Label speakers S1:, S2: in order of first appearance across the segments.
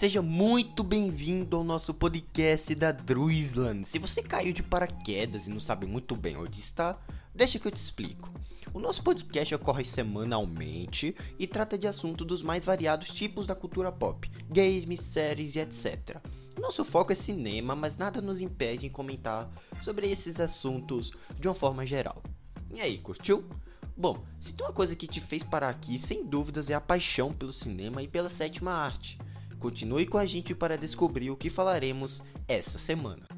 S1: Seja muito bem-vindo ao nosso podcast da Druisland. Se você caiu de paraquedas e não sabe muito bem onde está, deixa que eu te explico. O nosso podcast ocorre semanalmente e trata de assuntos dos mais variados tipos da cultura pop, games, séries e etc. Nosso foco é cinema, mas nada nos impede em comentar sobre esses assuntos de uma forma geral. E aí, curtiu? Bom, se tem uma coisa que te fez parar aqui, sem dúvidas é a paixão pelo cinema e pela sétima arte. Continue com a gente para descobrir o que falaremos essa semana.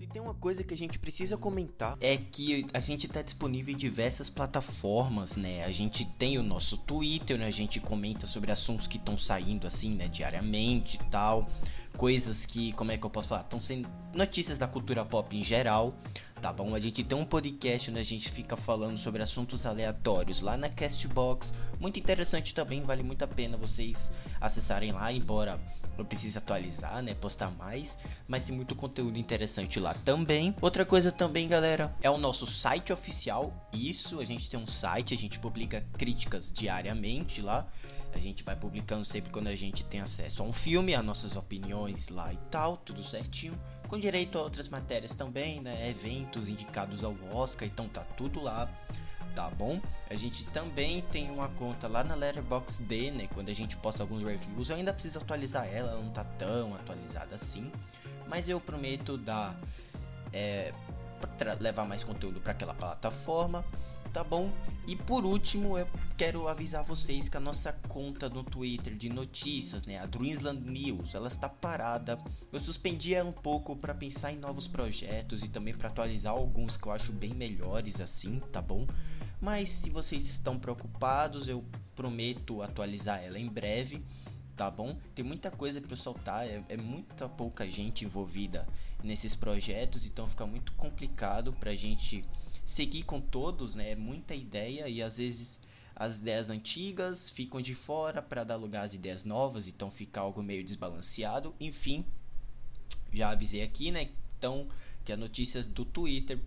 S1: E tem uma coisa que a gente precisa comentar é que a gente está disponível em diversas plataformas, né? A gente tem o nosso Twitter, né? A gente comenta sobre assuntos que estão saindo assim, né, diariamente e tal, coisas que, como é que eu posso falar, estão sendo notícias da cultura pop em geral tá bom? A gente tem um podcast onde a gente fica falando sobre assuntos aleatórios lá na Castbox. Muito interessante também, vale muito a pena vocês acessarem lá, embora eu precise atualizar, né? Postar mais, mas tem muito conteúdo interessante lá também. Outra coisa também, galera, é o nosso site oficial. Isso, a gente tem um site, a gente publica críticas diariamente lá. A gente vai publicando sempre quando a gente tem acesso a um filme, as nossas opiniões lá e tal, tudo certinho. Com direito a outras matérias também, né? Eventos indicados ao Oscar, então tá tudo lá tá bom? A gente também tem uma conta lá na Letterboxd, né? Quando a gente posta alguns reviews, eu ainda preciso atualizar ela, ela não tá tão atualizada assim, mas eu prometo dar é, levar mais conteúdo para aquela plataforma tá bom? E por último, eu quero avisar vocês que a nossa conta no Twitter de notícias, né, a Dreamsland News, ela está parada. Eu suspendi ela um pouco para pensar em novos projetos e também para atualizar alguns que eu acho bem melhores assim, tá bom? Mas se vocês estão preocupados, eu prometo atualizar ela em breve tá bom? Tem muita coisa para soltar, é, é, muita pouca gente envolvida nesses projetos, então fica muito complicado pra gente seguir com todos, né? É muita ideia e às vezes as ideias antigas ficam de fora para dar lugar às ideias novas, então fica algo meio desbalanceado. Enfim, já avisei aqui, né? Então, que as notícias do Twitter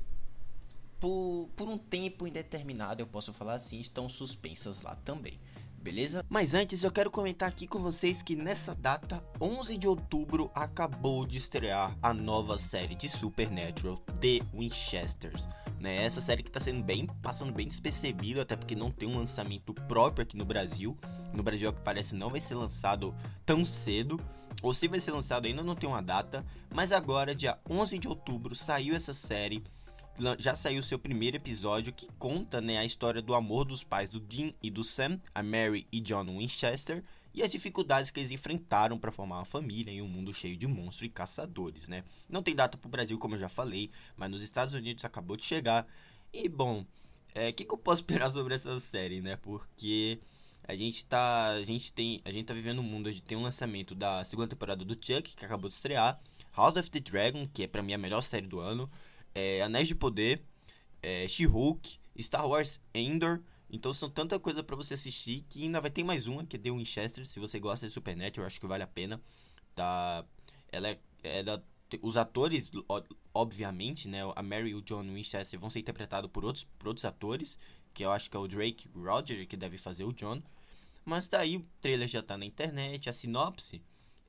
S1: por, por um tempo indeterminado, eu posso falar assim, estão suspensas lá também beleza? Mas antes eu quero comentar aqui com vocês que nessa data, 11 de outubro, acabou de estrear a nova série de Supernatural, The Winchesters. Né? Essa série que está sendo bem, passando bem despercebido, até porque não tem um lançamento próprio aqui no Brasil. No Brasil, ao que parece, não vai ser lançado tão cedo. Ou se vai ser lançado ainda não tem uma data. Mas agora, dia 11 de outubro, saiu essa série já saiu seu primeiro episódio que conta né, a história do amor dos pais do Dean e do Sam, a Mary e John Winchester, e as dificuldades que eles enfrentaram para formar uma família em um mundo cheio de monstros e caçadores, né? Não tem data para o Brasil, como eu já falei, mas nos Estados Unidos acabou de chegar. E bom, o é, que, que eu posso esperar sobre essa série, né? Porque a gente tá, a gente tem, a gente tá vivendo um mundo onde tem um lançamento da segunda temporada do Chuck que acabou de estrear, House of the Dragon, que é para mim a melhor série do ano, é, Anéis de Poder, é, She-Hulk, Star Wars Endor. Então são tanta coisa para você assistir que ainda vai ter mais uma, que é The Winchester. Se você gosta de Supernatural, acho que vale a pena. Tá, ela é, ela, os atores, obviamente, né, a Mary e o John Winchester vão ser interpretados por outros, por outros atores, que eu acho que é o Drake Roger que deve fazer o John. Mas tá aí, o trailer já tá na internet, a sinopse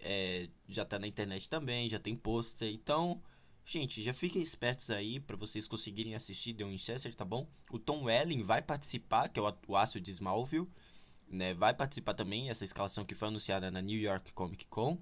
S1: é, já tá na internet também, já tem pôster. Então, Gente, já fiquem espertos aí para vocês conseguirem assistir The Winchester, tá bom? O Tom Welling vai participar, que é o, o aço de Smallville, né? Vai participar também essa escalação que foi anunciada na New York Comic Con.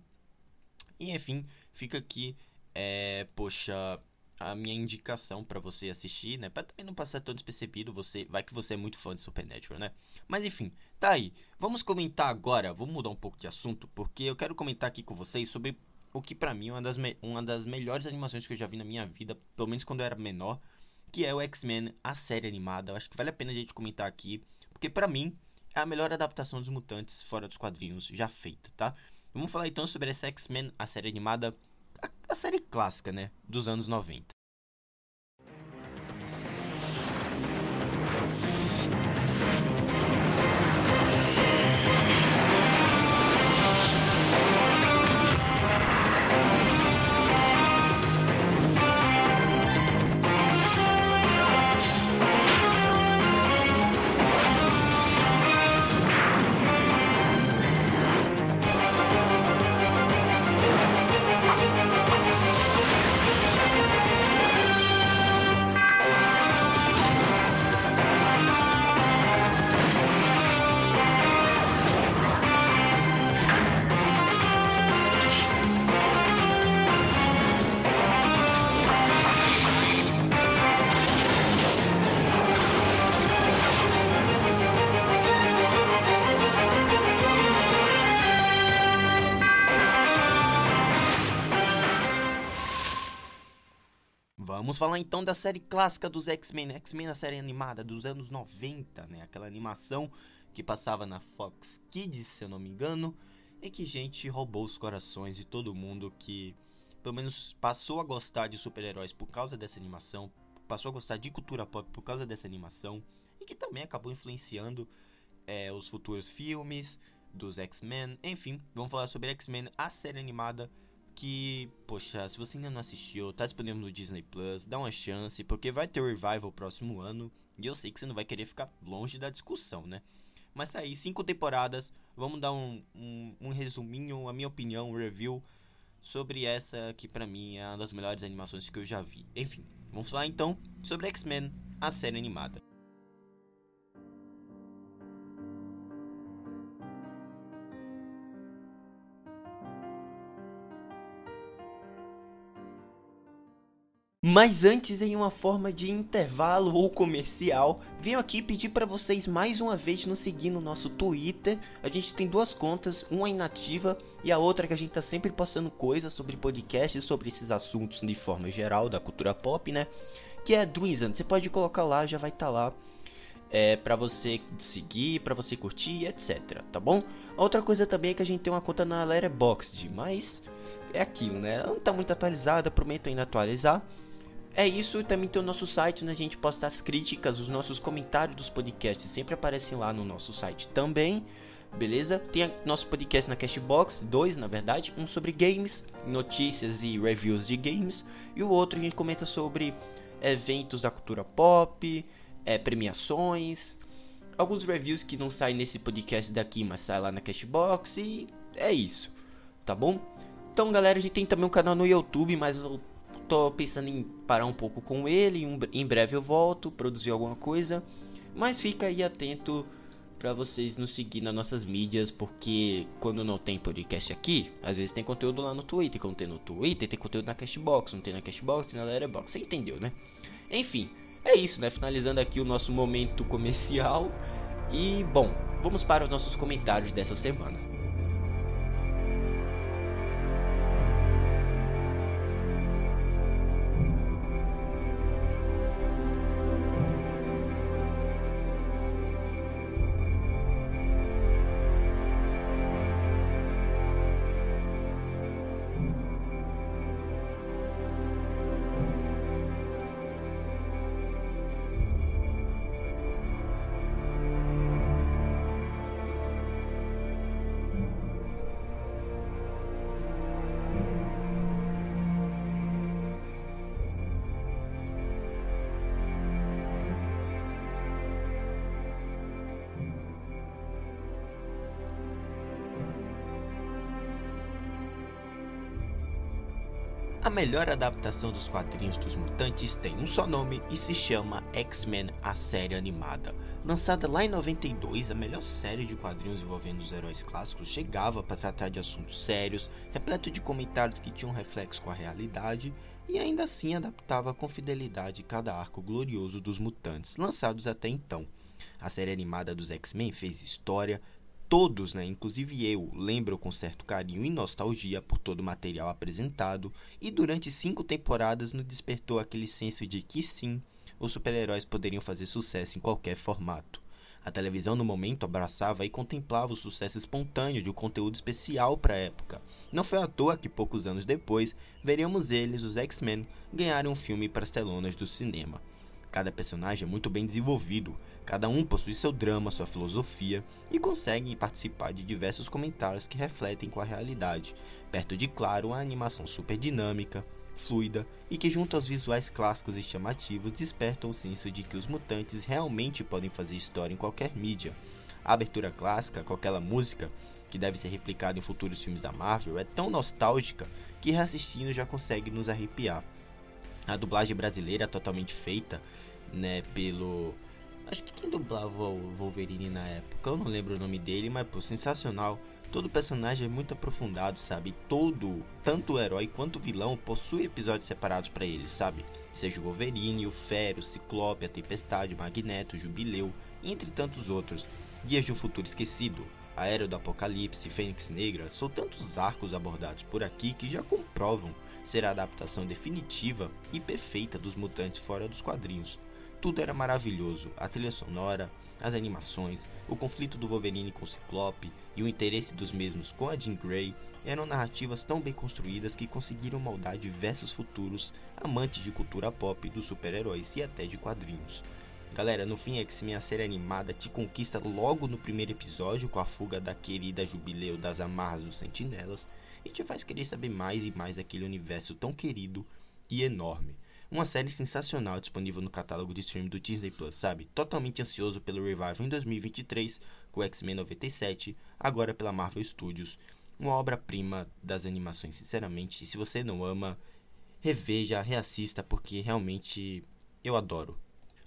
S1: E enfim, fica aqui, é, poxa, a minha indicação para você assistir, né? Para também não passar tão despercebido, você, vai que você é muito fã de Supernatural, né? Mas enfim, tá aí. Vamos comentar agora, vamos mudar um pouco de assunto, porque eu quero comentar aqui com vocês sobre o que para mim é uma das, uma das melhores animações que eu já vi na minha vida, pelo menos quando eu era menor, que é o X-Men, a série animada. Eu acho que vale a pena a gente comentar aqui, porque para mim é a melhor adaptação dos mutantes fora dos quadrinhos já feita, tá? Vamos falar então sobre essa X-Men, a série animada, a, a série clássica, né, dos anos 90. Vamos falar então da série clássica dos X-Men, X-Men na série animada dos anos 90, né? Aquela animação que passava na Fox Kids, se eu não me engano, e que gente roubou os corações de todo mundo que pelo menos passou a gostar de super-heróis por causa dessa animação, passou a gostar de cultura pop por causa dessa animação e que também acabou influenciando é, os futuros filmes dos X-Men. Enfim, vamos falar sobre X-Men, a série animada que, poxa, se você ainda não assistiu, tá disponível no Disney Plus, dá uma chance, porque vai ter o revival próximo ano, e eu sei que você não vai querer ficar longe da discussão, né? Mas tá aí, cinco temporadas, vamos dar um, um, um resuminho, a minha opinião, um review sobre essa que para mim é uma das melhores animações que eu já vi. Enfim, vamos falar então sobre X-Men, a série animada. Mas antes, em uma forma de intervalo ou comercial, venho aqui pedir para vocês mais uma vez nos seguir no nosso Twitter. A gente tem duas contas, uma inativa e a outra que a gente tá sempre postando coisas sobre podcasts, sobre esses assuntos de forma geral da cultura pop, né? Que é Druizan. Você pode colocar lá, já vai estar tá lá. É, para você seguir, para você curtir, etc, tá bom? Outra coisa também é que a gente tem uma conta na Letterboxd, mas é aquilo, né? Ela não tá muito atualizada, prometo ainda atualizar. É isso, também tem o nosso site, onde a gente posta as críticas, os nossos comentários dos podcasts sempre aparecem lá no nosso site também, beleza? Tem nosso podcast na Cashbox, dois na verdade, um sobre games, notícias e reviews de games, e o outro a gente comenta sobre eventos da cultura pop, é, premiações, alguns reviews que não saem nesse podcast daqui, mas saem lá na Cashbox, e é isso, tá bom? Então, galera, a gente tem também um canal no YouTube, mas eu tô pensando em parar um pouco com ele, em breve eu volto, produzir alguma coisa, mas fica aí atento para vocês nos seguir nas nossas mídias, porque quando não tem podcast aqui, às vezes tem conteúdo lá no Twitter, quando tem no Twitter, tem conteúdo na Cashbox, não tem na Cashbox, tem na Letterboxd, você entendeu, né? Enfim, é isso, né? Finalizando aqui o nosso momento comercial. E, bom, vamos para os nossos comentários dessa semana. A melhor adaptação dos quadrinhos dos mutantes tem um só nome e se chama X-Men a série animada. Lançada lá em 92, a melhor série de quadrinhos envolvendo os heróis clássicos chegava para tratar de assuntos sérios, repleto de comentários que tinham reflexo com a realidade e ainda assim adaptava com fidelidade cada arco glorioso dos mutantes lançados até então. A série animada dos X-Men fez história, todos, né, inclusive eu, lembram com certo carinho e nostalgia por todo o material apresentado, e durante cinco temporadas nos despertou aquele senso de que sim, os super-heróis poderiam fazer sucesso em qualquer formato. A televisão no momento abraçava e contemplava o sucesso espontâneo de um conteúdo especial para a época. Não foi à toa que poucos anos depois veríamos eles, os X-Men, ganharem um filme para as telonas do cinema. Cada personagem é muito bem desenvolvido, cada um possui seu drama, sua filosofia e consegue participar de diversos comentários que refletem com a realidade, perto de claro uma animação super dinâmica, fluida e que junto aos visuais clássicos e chamativos despertam o senso de que os mutantes realmente podem fazer história em qualquer mídia. A abertura clássica, com aquela música que deve ser replicada em futuros filmes da Marvel, é tão nostálgica que reassistindo já consegue nos arrepiar. A dublagem brasileira totalmente feita, né, pelo acho que quem dublava o Wolverine na época, eu não lembro o nome dele, mas pô, sensacional. Todo personagem é muito aprofundado, sabe? Todo, tanto o herói quanto o vilão, possui episódios separados para eles, sabe? Seja o Wolverine, o Fero, o Ciclope, a Tempestade, o Magneto, o Jubileu, entre tantos outros. Guias de um Futuro Esquecido, a Era do Apocalipse, Fênix Negra, são tantos arcos abordados por aqui que já comprovam ser a adaptação definitiva e perfeita dos mutantes fora dos quadrinhos. Tudo era maravilhoso: a trilha sonora, as animações, o conflito do Wolverine com o Ciclope e o interesse dos mesmos com a Jean Grey eram narrativas tão bem construídas que conseguiram moldar diversos futuros amantes de cultura pop, dos super-heróis e até de quadrinhos. Galera, no fim, X-Men, a série animada te conquista logo no primeiro episódio com a fuga da querida Jubileu das amarras dos Sentinelas e te faz querer saber mais e mais daquele universo tão querido e enorme. Uma série sensacional disponível no catálogo de stream do Disney Plus, sabe? Totalmente ansioso pelo revival em 2023 com X-Men 97, agora pela Marvel Studios. Uma obra-prima das animações, sinceramente. Se você não ama, reveja, reassista, porque realmente eu adoro.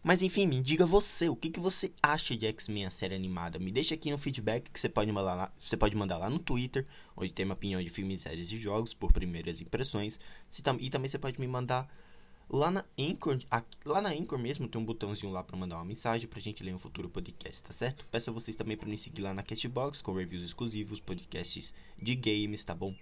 S1: Mas enfim, me diga você, o que, que você acha de X-Men, a série animada? Me deixa aqui no feedback que você pode mandar lá, você pode mandar lá no Twitter, onde tem uma opinião de filmes, séries e jogos por primeiras impressões. E também você pode me mandar Lá na Anchor, lá na Anchor mesmo tem um botãozinho lá para mandar uma mensagem pra gente ler um futuro podcast, tá certo? Peço a vocês também para me seguir lá na Castbox com reviews exclusivos, podcasts de games, tá bom?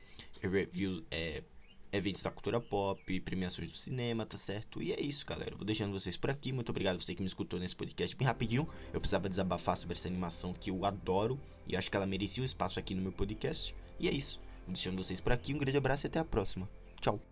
S1: Reviews, é, eventos da cultura pop, premiações do cinema, tá certo? E é isso, galera. Vou deixando vocês por aqui. Muito obrigado a você que me escutou nesse podcast bem rapidinho. Eu precisava desabafar sobre essa animação que eu adoro e acho que ela merecia um espaço aqui no meu podcast. E é isso. Vou deixando vocês por aqui. Um grande abraço e até a próxima. Tchau.